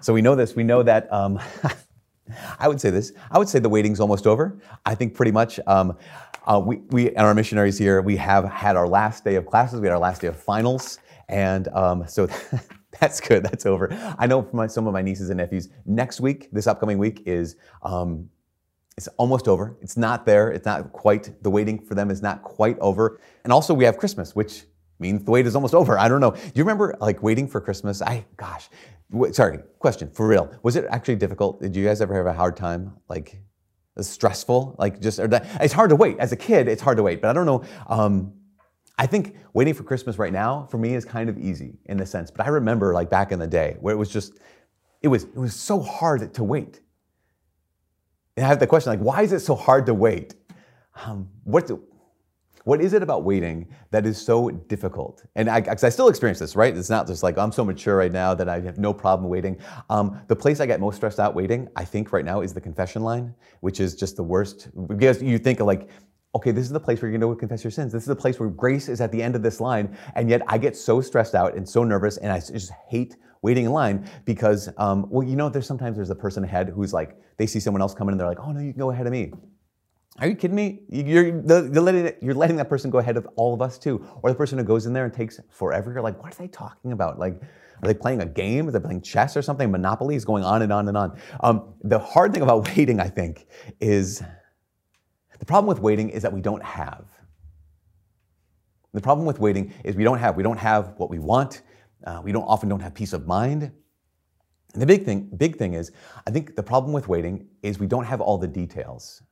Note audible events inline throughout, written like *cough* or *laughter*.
So we know this. We know that. Um, *laughs* I would say this. I would say the waiting's almost over. I think pretty much. Um, uh, we, we and our missionaries here, we have had our last day of classes. We had our last day of finals, and um, so *laughs* that's good. That's over. I know my, some of my nieces and nephews, next week, this upcoming week, is um, it's almost over. It's not there. It's not quite. The waiting for them is not quite over. And also, we have Christmas, which means the wait is almost over. I don't know. Do you remember like waiting for Christmas? I gosh, wait, sorry. Question for real. Was it actually difficult? Did you guys ever have a hard time? Like stressful? Like just or that, it's hard to wait. As a kid, it's hard to wait. But I don't know. Um, I think waiting for Christmas right now for me is kind of easy in the sense. But I remember like back in the day where it was just it was it was so hard to wait. And I have the question like, why is it so hard to wait? Um, what what is it about waiting that is so difficult? And I, I still experience this, right? It's not just like I'm so mature right now that I have no problem waiting. Um, the place I get most stressed out waiting, I think right now, is the confession line, which is just the worst. Because you think like, okay, this is the place where you're going to confess your sins. This is the place where grace is at the end of this line. And yet I get so stressed out and so nervous, and I just hate waiting in line because, um, well, you know, there's sometimes there's a person ahead who's like, they see someone else coming and they're like, oh no, you can go ahead of me. Are you kidding me? You're, you're, letting, you're letting that person go ahead of all of us too. Or the person who goes in there and takes forever. You're like, what are they talking about? Like, are they playing a game? Are they playing chess or something? Monopoly is going on and on and on. Um, the hard thing about *laughs* waiting, I think, is the problem with waiting is that we don't have. The problem with waiting is we don't have. We don't have what we want. Uh, we don't often don't have peace of mind. And the big thing, big thing is, I think the problem with waiting is we don't have all the details.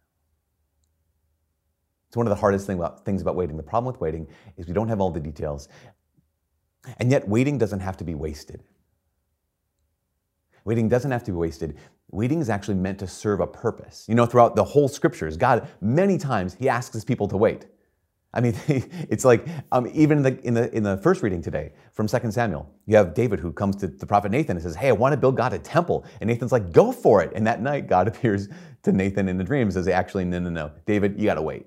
It's one of the hardest thing about, things about waiting. The problem with waiting is we don't have all the details. And yet, waiting doesn't have to be wasted. Waiting doesn't have to be wasted. Waiting is actually meant to serve a purpose. You know, throughout the whole scriptures, God, many times, He asks His people to wait. I mean, *laughs* it's like um, even in the, in, the, in the first reading today from 2 Samuel, you have David who comes to the prophet Nathan and says, Hey, I want to build God a temple. And Nathan's like, Go for it. And that night, God *laughs* appears to Nathan in the dream and says, Actually, no, no, no. David, you got to wait.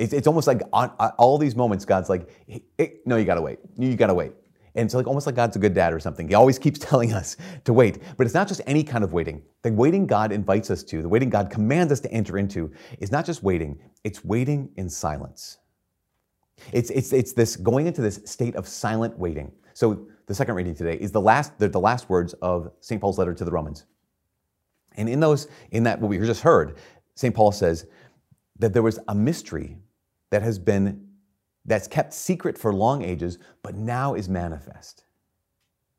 It's, it's almost like on, on all these moments, God's like, hey, hey, no, you gotta wait. You gotta wait. And it's like almost like God's a good dad or something. He always *laughs* keeps telling us to wait. But it's not just any kind of waiting. The waiting God invites us to, the waiting God commands us to enter into, is not just waiting, it's waiting in silence. It's, it's, it's this going into this state of silent waiting. So the second reading today is the last, the, the last words of St. Paul's letter to the Romans. And in those, in that what we just heard, St. Paul says that there was a mystery that has been that's kept secret for long ages, but now is manifest.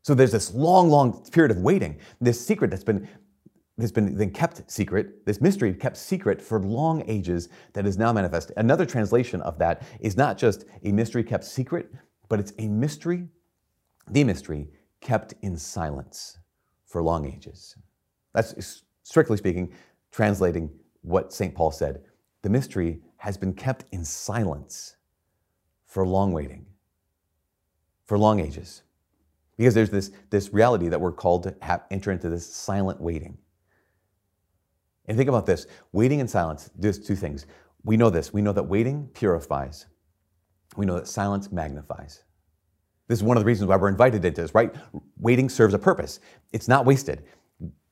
So there's this long, long period of waiting, this secret that's been that's been, been kept secret, this mystery kept secret for long ages that is now manifest. Another translation of that is not just a mystery kept secret, but it's a mystery, the mystery kept in silence for long ages. That's strictly speaking, translating what St. Paul said. The mystery has been kept in silence for long waiting, for long ages. Because there's this, this reality that we're called to have, enter into this silent waiting. And think about this waiting in silence, there's two things. We know this. We know that waiting purifies, we know that silence magnifies. This is one of the reasons why we're invited into this, right? Waiting serves a purpose, it's not wasted.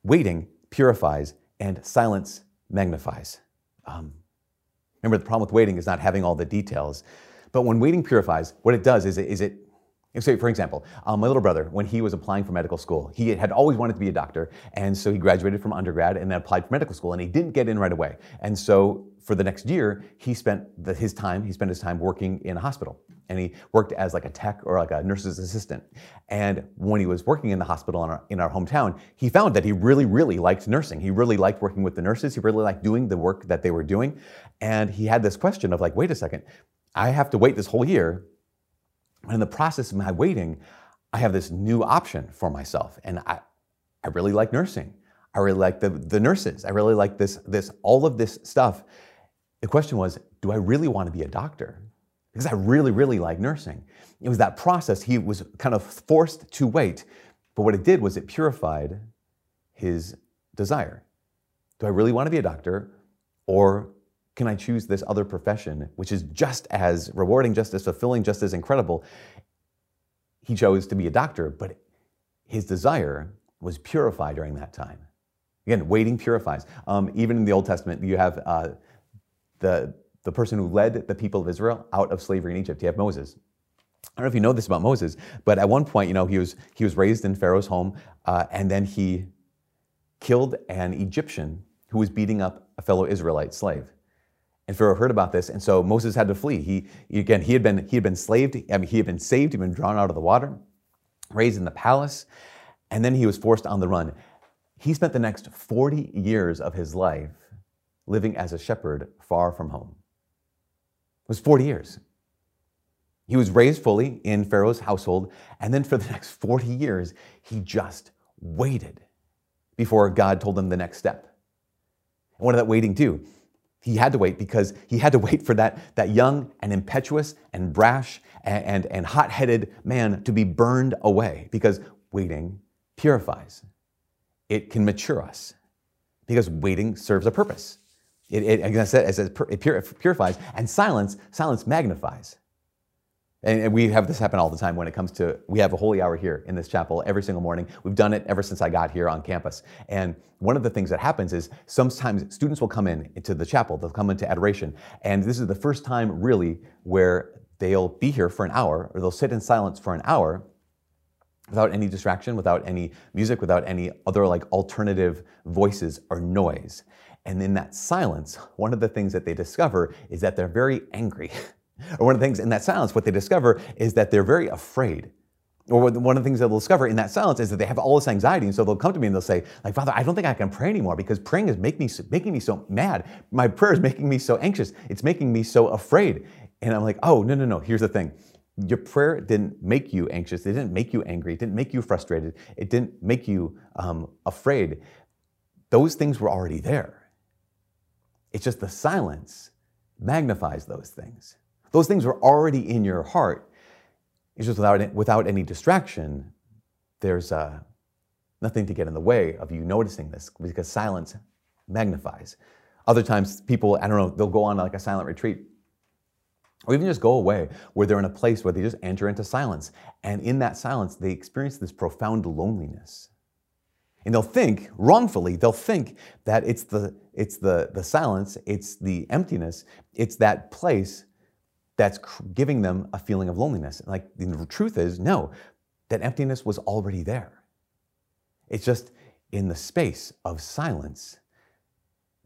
Waiting purifies, and silence magnifies. Um, Remember, the problem with waiting is not having all the details. But when waiting purifies, what it does is it, is it so, for example, um, my little brother, when he was applying for medical school, he had always wanted to be a doctor, and so he graduated from undergrad and then applied for medical school, and he didn't get in right away. And so, for the next year, he spent the, his time he spent his time working in a hospital, and he worked as like a tech or like a nurse's assistant. And when he was working in the hospital in our, in our hometown, he found that he really, really liked nursing. He really liked working with the nurses. He really liked doing the work that they were doing, and he had this question of like, wait a second, I have to wait this whole year but in the process of my waiting, I have this new option for myself. And I, I really like nursing. I really like the, the nurses. I really like this, this, all of this stuff. The question was, do I really want to be a doctor? Because I really, really like nursing. It was that process. He was kind of forced to wait. But what it did was it purified his desire. Do I really want to be a doctor? Or can I choose this other profession, which is just as rewarding, just as fulfilling, just as incredible? He chose to be a doctor, but his desire was purified during that time. Again, waiting purifies. Um, even in the Old Testament, you have uh, the, the person who led the people of Israel out of slavery in Egypt. You have Moses. I don't know if you know this about Moses, but at one point, you know, he was, he was raised in Pharaoh's home, uh, and then he killed an Egyptian who was beating up a fellow Israelite slave. And Pharaoh heard about this, and so Moses had to flee. He again, he had been he had been slaved. I mean, he had been saved. He'd been drawn out of the water, raised in the palace, and then he was forced on the run. He spent the next 40 years of his life living as a shepherd far from home. It was 40 years. He was raised fully in Pharaoh's household, and then for the *laughs* next 40 years, he just waited before God told him the next step. And what did that waiting do? He had to wait because he had to *laughs* wait for that, that young and impetuous and brash and, and, and hot headed man to be burned away because waiting purifies. It can mature us because waiting serves a purpose. It, it as I said, it purifies, and silence, silence magnifies. And we have this happen all the time when it comes to, we have a holy hour here in this chapel every single morning. We've done it ever since I got here on campus. And one of the things that happens is sometimes students will come in into the chapel, they'll come into adoration. And this is the first time really where they'll be here for an hour or they'll sit in silence for an hour without any distraction, without any music, without any other like alternative voices or noise. And in that silence, one of the things that they discover is that they're very angry. *laughs* Or one of the things in that silence, what they discover is that they're very afraid. Or one of the things that they'll discover in that silence is that they have all this anxiety. And so they'll come to me and they'll say, like, Father, I don't think I can pray anymore because praying is making me, making me so mad. My prayer is making me so anxious. It's making me so afraid. And I'm like, oh, no, no, no. Here's the thing. Your prayer didn't make you anxious. It didn't make you angry. It didn't make you frustrated. It didn't make you um, afraid. Those things were already there. It's just the silence magnifies those things. Those things are already in your heart. It's just without, without any distraction, there's uh, nothing to get in the way of you noticing this because silence magnifies. Other times, people, I don't know, they'll go on like a silent retreat or even just go away where they're in a place where they just enter into silence. And in that silence, they experience this profound loneliness. And they'll think, wrongfully, they'll think that it's the, it's the, the silence, it's the emptiness, it's that place that's giving them a feeling of loneliness. Like the truth is, no, that emptiness was already there. It's just in the space of silence,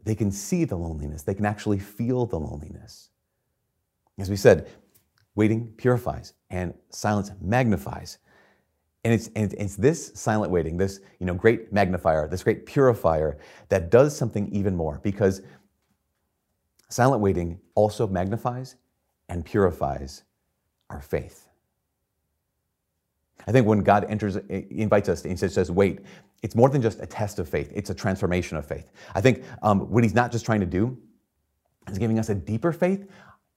they can see the loneliness, they can actually feel the loneliness. As we said, waiting purifies and silence magnifies. And it's, and it's this silent waiting, this you know, great magnifier, this great purifier that does something even more because silent waiting also magnifies and purifies our faith. I think when God enters, invites us, and says, wait, it's more than just a test of faith, it's a transformation of faith. I think um, what he's not just trying to do is giving us a deeper faith,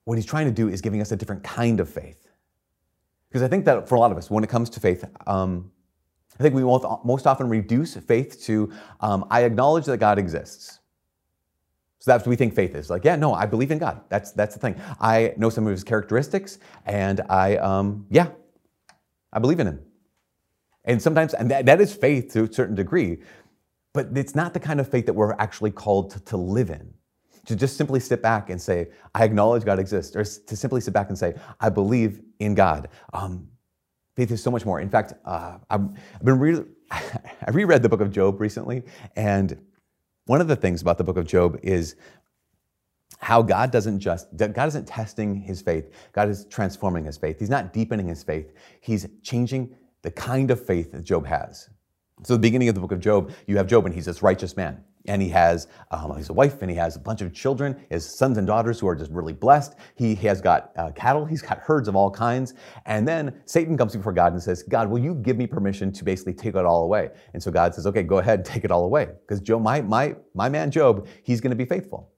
what he's trying to do is giving us a different kind of faith. Because I think that for a lot of us, when it comes to faith, um, I think we most often reduce faith to um, I acknowledge that God exists. So that's what we think faith is. Like, yeah, no, I believe in God. That's that's the thing. I know some of his characteristics, and I, um, yeah, I believe in him. And sometimes, and that, that is faith to a certain degree, but it's not the kind of faith that we're actually called to, to live in. To just simply sit back and say, I acknowledge God exists, or to simply sit back and say, I believe in God. Um, faith is so much more. In fact, uh, I've, been re- *laughs* I reread the book of Job recently, and one of the things about the book of Job is how God doesn't just, God isn't testing his faith. God is transforming his faith. He's not deepening his faith. He's changing the kind of faith that Job has. So, the beginning of the book of Job, you have Job, and he's this righteous man. And he has, um, he's a wife, and he has a bunch of children, his sons and daughters who are just really blessed. He has got uh, cattle, he's got herds of all kinds. And then Satan comes before God and says, God, will you give me permission to basically take it all away? And so God says, okay, go ahead, take it all away. Because Job, my, my, my man Job, he's going to be faithful.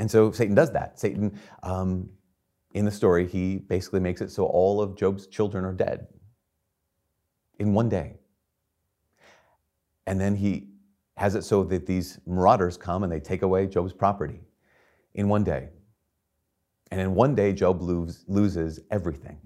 And so Satan does that. Satan, um, in the story, he basically makes it so all of Job's children are dead in one day. And then he has it so that these marauders come and they take away Job's property in one day. And in one day, Job lose, loses everything.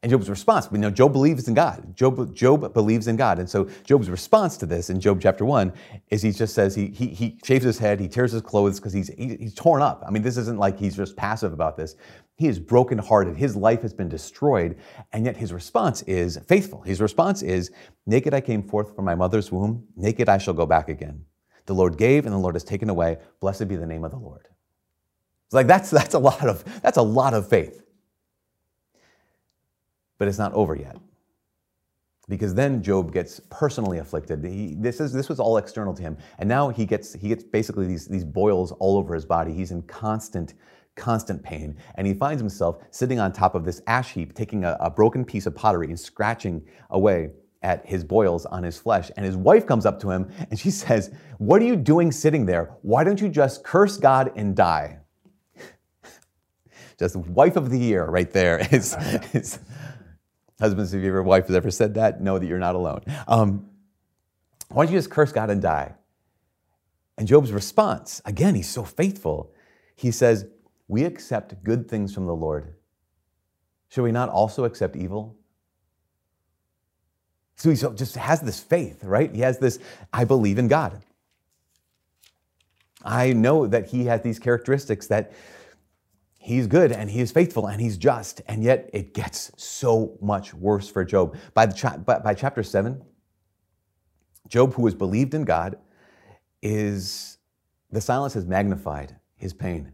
And Job's response, you know, Job believes in God. Job, Job believes in God. And so Job's response to this in Job chapter one is he just says he, he, he shaves his head, he tears his clothes because he's, he, he's torn up. I mean, this isn't like he's just passive about this. He is brokenhearted. His life has been destroyed. And yet his response is faithful. His response is, naked I came forth from my mother's womb, naked I shall go back again. The Lord gave and the Lord has taken away. Blessed be the name of the Lord. It's like that's, that's, a, lot of, that's a lot of faith. But it's not over yet. Because then Job gets personally afflicted. He, this, is, this was all external to him. And now he gets, he gets basically these, these boils all over his body. He's in constant, constant pain. And he finds himself sitting on top of this ash heap, taking a, a broken piece of pottery and scratching away at his boils on his flesh. And his wife comes up to him and she *laughs* says, What are you doing sitting there? Why don't you just curse God and die? *laughs* just wife of the year right there. It's, it's, *laughs* Husbands, if your wife has ever said that, know that you're not alone. Um, why don't you just curse God and die? And Job's response, again, he's so faithful. He says, We accept good things from the Lord. Should we not also accept evil? So he just has this faith, right? He has this, I believe in God. I know that he has these characteristics that he's good and he is faithful and he's just. And yet it gets so much worse for Job. By, the cha- by, by chapter 7, Job, who has believed in God, is the silence has magnified his pain.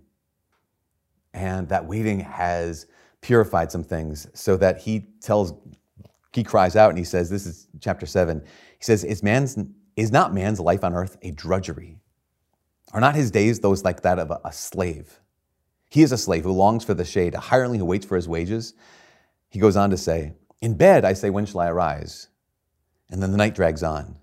And that waiting has purified some things so that he tells, he cries out and he says, This is chapter 7. He says, Is, man's, is not man's life on earth a drudgery? Are not his days those like that of a, a slave? He is a slave who longs for the shade, a hireling who waits for his wages. He goes on to say, In bed I say, When shall I arise? And then the night drags on.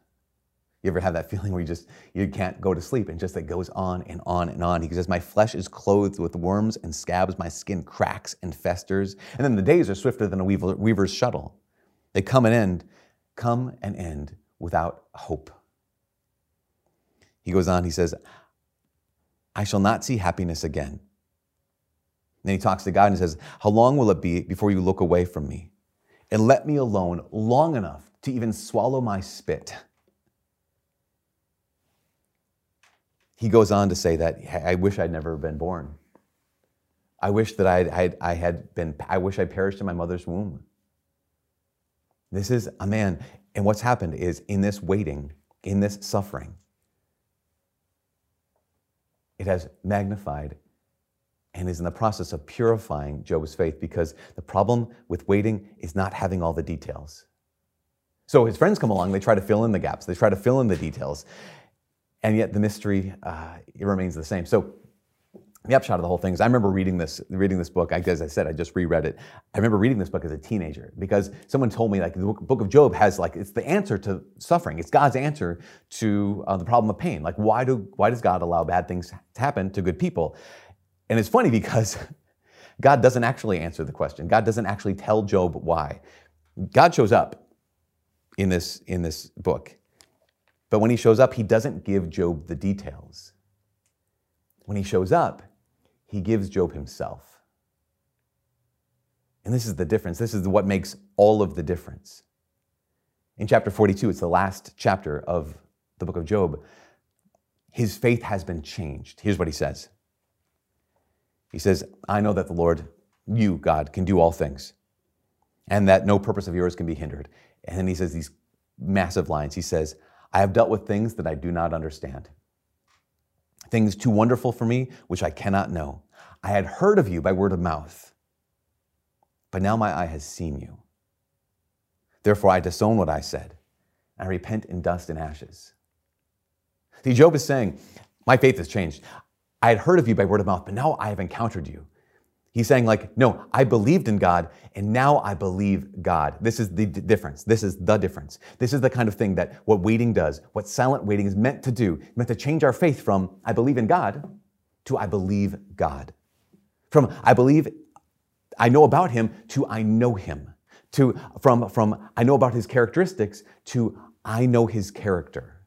You ever have that *laughs* feeling where you just you can't go to sleep and just it goes on and on and on? He says, My flesh is clothed with worms and scabs, my skin cracks and festers. And then the days are swifter than a weaver's shuttle. They come and end, come and end without hope. He goes on, he says, I shall not see happiness again. Then he talks to God and says, How long will it be before you look away from me? And let me alone long enough to even swallow my spit. He goes on to say that I wish I'd never been born. I wish that I'd, I'd, I had been, I wish I perished in my mother's womb. This is a man. And what's happened is in this waiting, in this suffering, it has magnified and is in the process of purifying Job's faith because the problem with waiting is not having all the details. So his friends come along, they try to fill in the gaps, they try to fill in the details, and yet the mystery uh, it remains the same. So the upshot of the whole thing is I remember reading this, reading this book. As I said, I just reread it. I remember reading this book as a teenager because someone told me like the book of Job has like it's the answer to suffering. It's God's answer to uh, the problem of pain. Like why do why does God allow bad things to happen to good people? And it's funny because *laughs* God doesn't actually answer the question. God doesn't actually tell Job why. God shows up in this, in this book. But when he shows up, he doesn't give Job the details. When he shows up, he gives Job himself. And this is the difference. This is what makes all of the difference. In chapter 42, it's the last chapter of the book of Job. His faith has been changed. Here's what he says he says, I know that the Lord, you, God, can do all things, and that no purpose of yours can be hindered. And then he says these massive lines. He says, I have dealt with things that I do not understand, things too wonderful for me, which I cannot know. I had heard of you by word of mouth, but now my eye has seen you. Therefore, I disown what I said, I repent in dust and ashes. See, Job is saying, My faith has changed. I had heard of you by word of mouth, but now I have encountered you. He's saying, like, no, I believed in God, and now I believe God. This is the d- difference. This is the difference. This is the kind of thing that what waiting does, what silent waiting is meant to do, meant to change our faith from I believe in God to I believe God. From I believe, I know about him to I know him. To from, from I know about his characteristics to I know his character.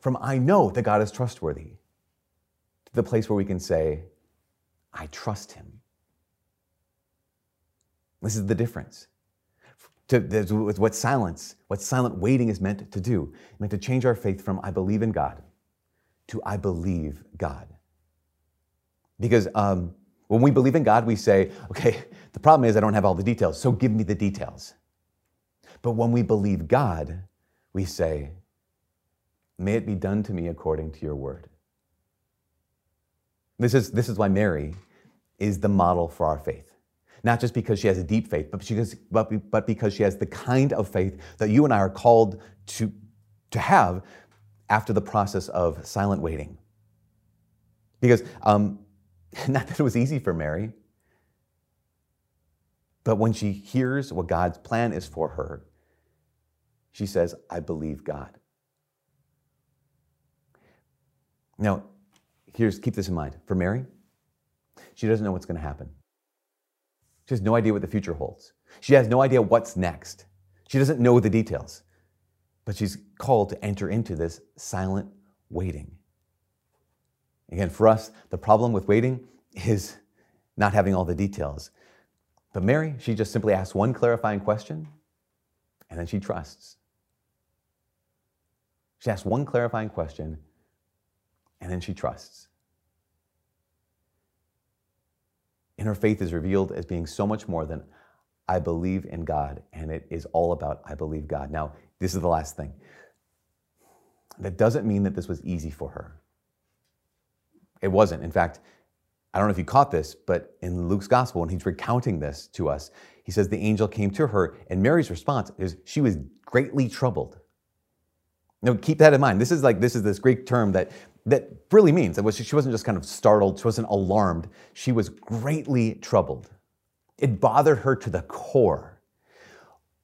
From I know that God is trustworthy the place where we can say, I trust him. This is the difference. To, with what silence, what silent waiting is meant to do, meant to change our faith from I believe in God to I believe God. Because um, when we believe in God, we say, okay, the problem is I don't have all the details, so give me the details. But when we believe God, we say, may it be done to me according to your word. This is, this is why Mary is the model for our faith. Not just because she has a deep faith, but because, but, but because she has the kind of faith that you and I are called to, to have after the process of silent waiting. Because um, *laughs* not that it was easy for Mary, but when she hears what God's plan is for her, she says, I believe God. Now, here's keep this in mind. For Mary, she doesn't know what's going to happen. She has no idea what the future holds. She has no idea what's next. She doesn't know the details. But she's called to enter into this silent waiting. Again, for us, the problem with waiting is not having all the details. But Mary, she just simply asks one clarifying question and then she trusts. She asks one clarifying question and then she trusts. And her faith is revealed as being so much more than I believe in God, and it is all about I believe God. Now, this is the last thing. That doesn't mean that this was easy for her. It wasn't. In fact, I don't know if you caught this, but in Luke's gospel, when he's recounting this to us, he says the angel came to her, and Mary's response is she was greatly troubled. Now, keep that in mind. This is like this is this Greek term that that really means that she wasn't just kind of startled, she wasn't alarmed, she was greatly troubled. It bothered her to the core.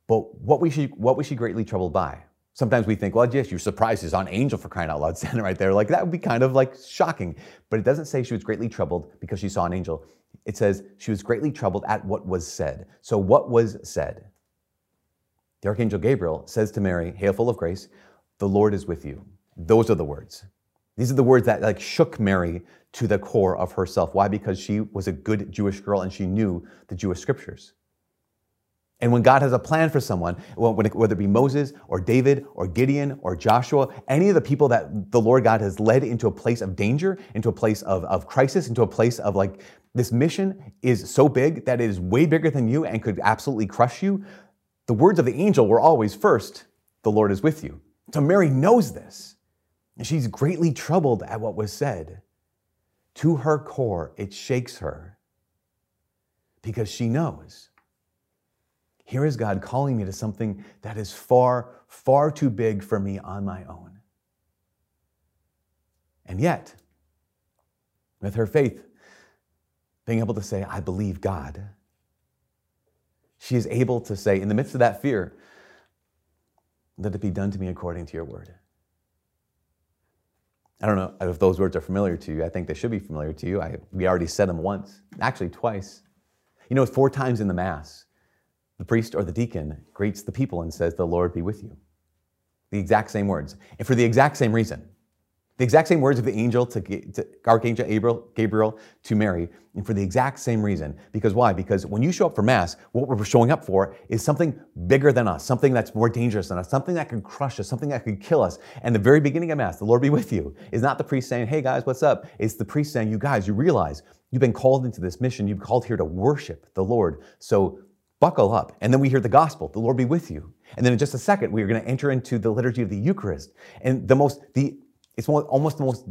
But what was she, what was she greatly troubled by? Sometimes we think, well, yes, you're surprised he's on angel for crying out loud *laughs* standing right there. Like that would be kind of like shocking. But it doesn't say she was greatly troubled because she saw an angel. It says she was greatly troubled at what was said. So what was said? The archangel Gabriel says to Mary, Hail full of grace, the Lord is with you. Those are the words. These are the words that like shook Mary to the core of herself. Why? Because she was a good Jewish girl and she knew the Jewish scriptures. And when God has a plan for someone, whether it be Moses or David or Gideon or Joshua, any of the people that the Lord God has led into a place of danger, into a place of, of crisis, into a place of like, this mission is so big that it is way bigger than you and could absolutely crush you. The words of the angel were always first, the Lord is with you. So Mary knows this. She's greatly troubled at what was said. To her core, it shakes her because she knows. Here is God calling me to something that is far, far too big for me on my own. And yet, with her faith, being able to say, I believe God, she is able to say, in the midst of that fear, let it be done to me according to your word. I don't know if those words are familiar to you. I think they should be familiar to you. I, we already said them once, actually twice. You know, four times in the Mass, the priest or the deacon greets the people and says, The Lord be with you. The exact same words. And for the exact same reason. The exact same words of the angel to, to Archangel Gabriel, Gabriel to Mary, and for the exact same reason. Because why? Because when you show up for Mass, what we're showing up for is something bigger than us, something that's more dangerous than us, something that could crush us, something that could kill us. And the very beginning of Mass, the Lord be with you, is not the priest saying, hey guys, what's up? It's the priest saying, you guys, you realize you've been called into this mission, you've been called here to worship the Lord. So buckle up. And then we hear the gospel, the Lord be with you. And then in just a second, we are going to enter into the liturgy of the Eucharist. And the most, the it's almost the most,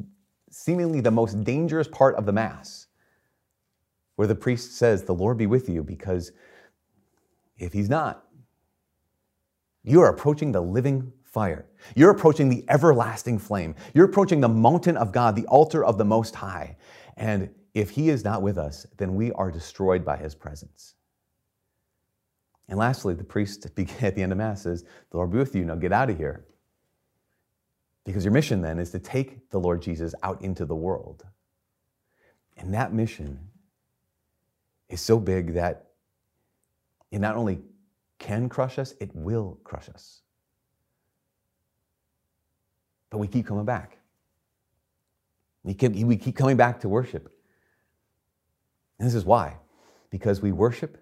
seemingly the most dangerous part of the Mass, where the priest says, The Lord be with you, because if he's not, you are approaching the living fire. You're approaching the everlasting flame. You're approaching the mountain of God, the altar of the Most High. And if he is not with us, then we are destroyed by his presence. And lastly, the priest *laughs* at the end of Mass says, The Lord be with you. Now get out of here. Because your mission then is to take the Lord Jesus out into the world. And that mission is so big that it not only can crush us, it will crush us. But we keep coming back. We keep, we keep coming back to worship. And this is why. Because we worship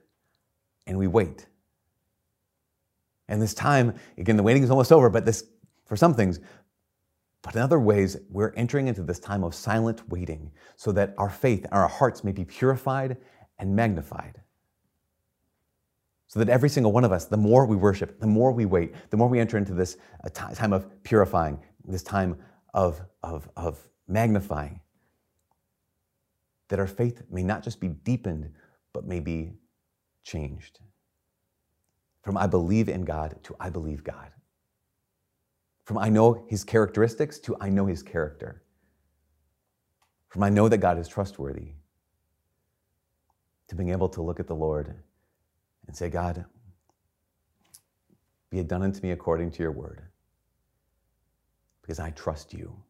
and we wait. And this time, again, the waiting is almost over, but this, for some things, but in other ways, we're entering into this time of silent waiting so that our faith and our hearts may be purified and magnified. So that every single one of us, the more we worship, the more we wait, the more we enter into this uh, time of purifying, this time of, of, of magnifying, that our faith may not just be deepened, but may be changed. From I believe in God to I believe God. From I know his characteristics to I know his character. From I know that God is trustworthy to being able to look at the Lord and say, God, be it done unto me according to your word, because I trust you.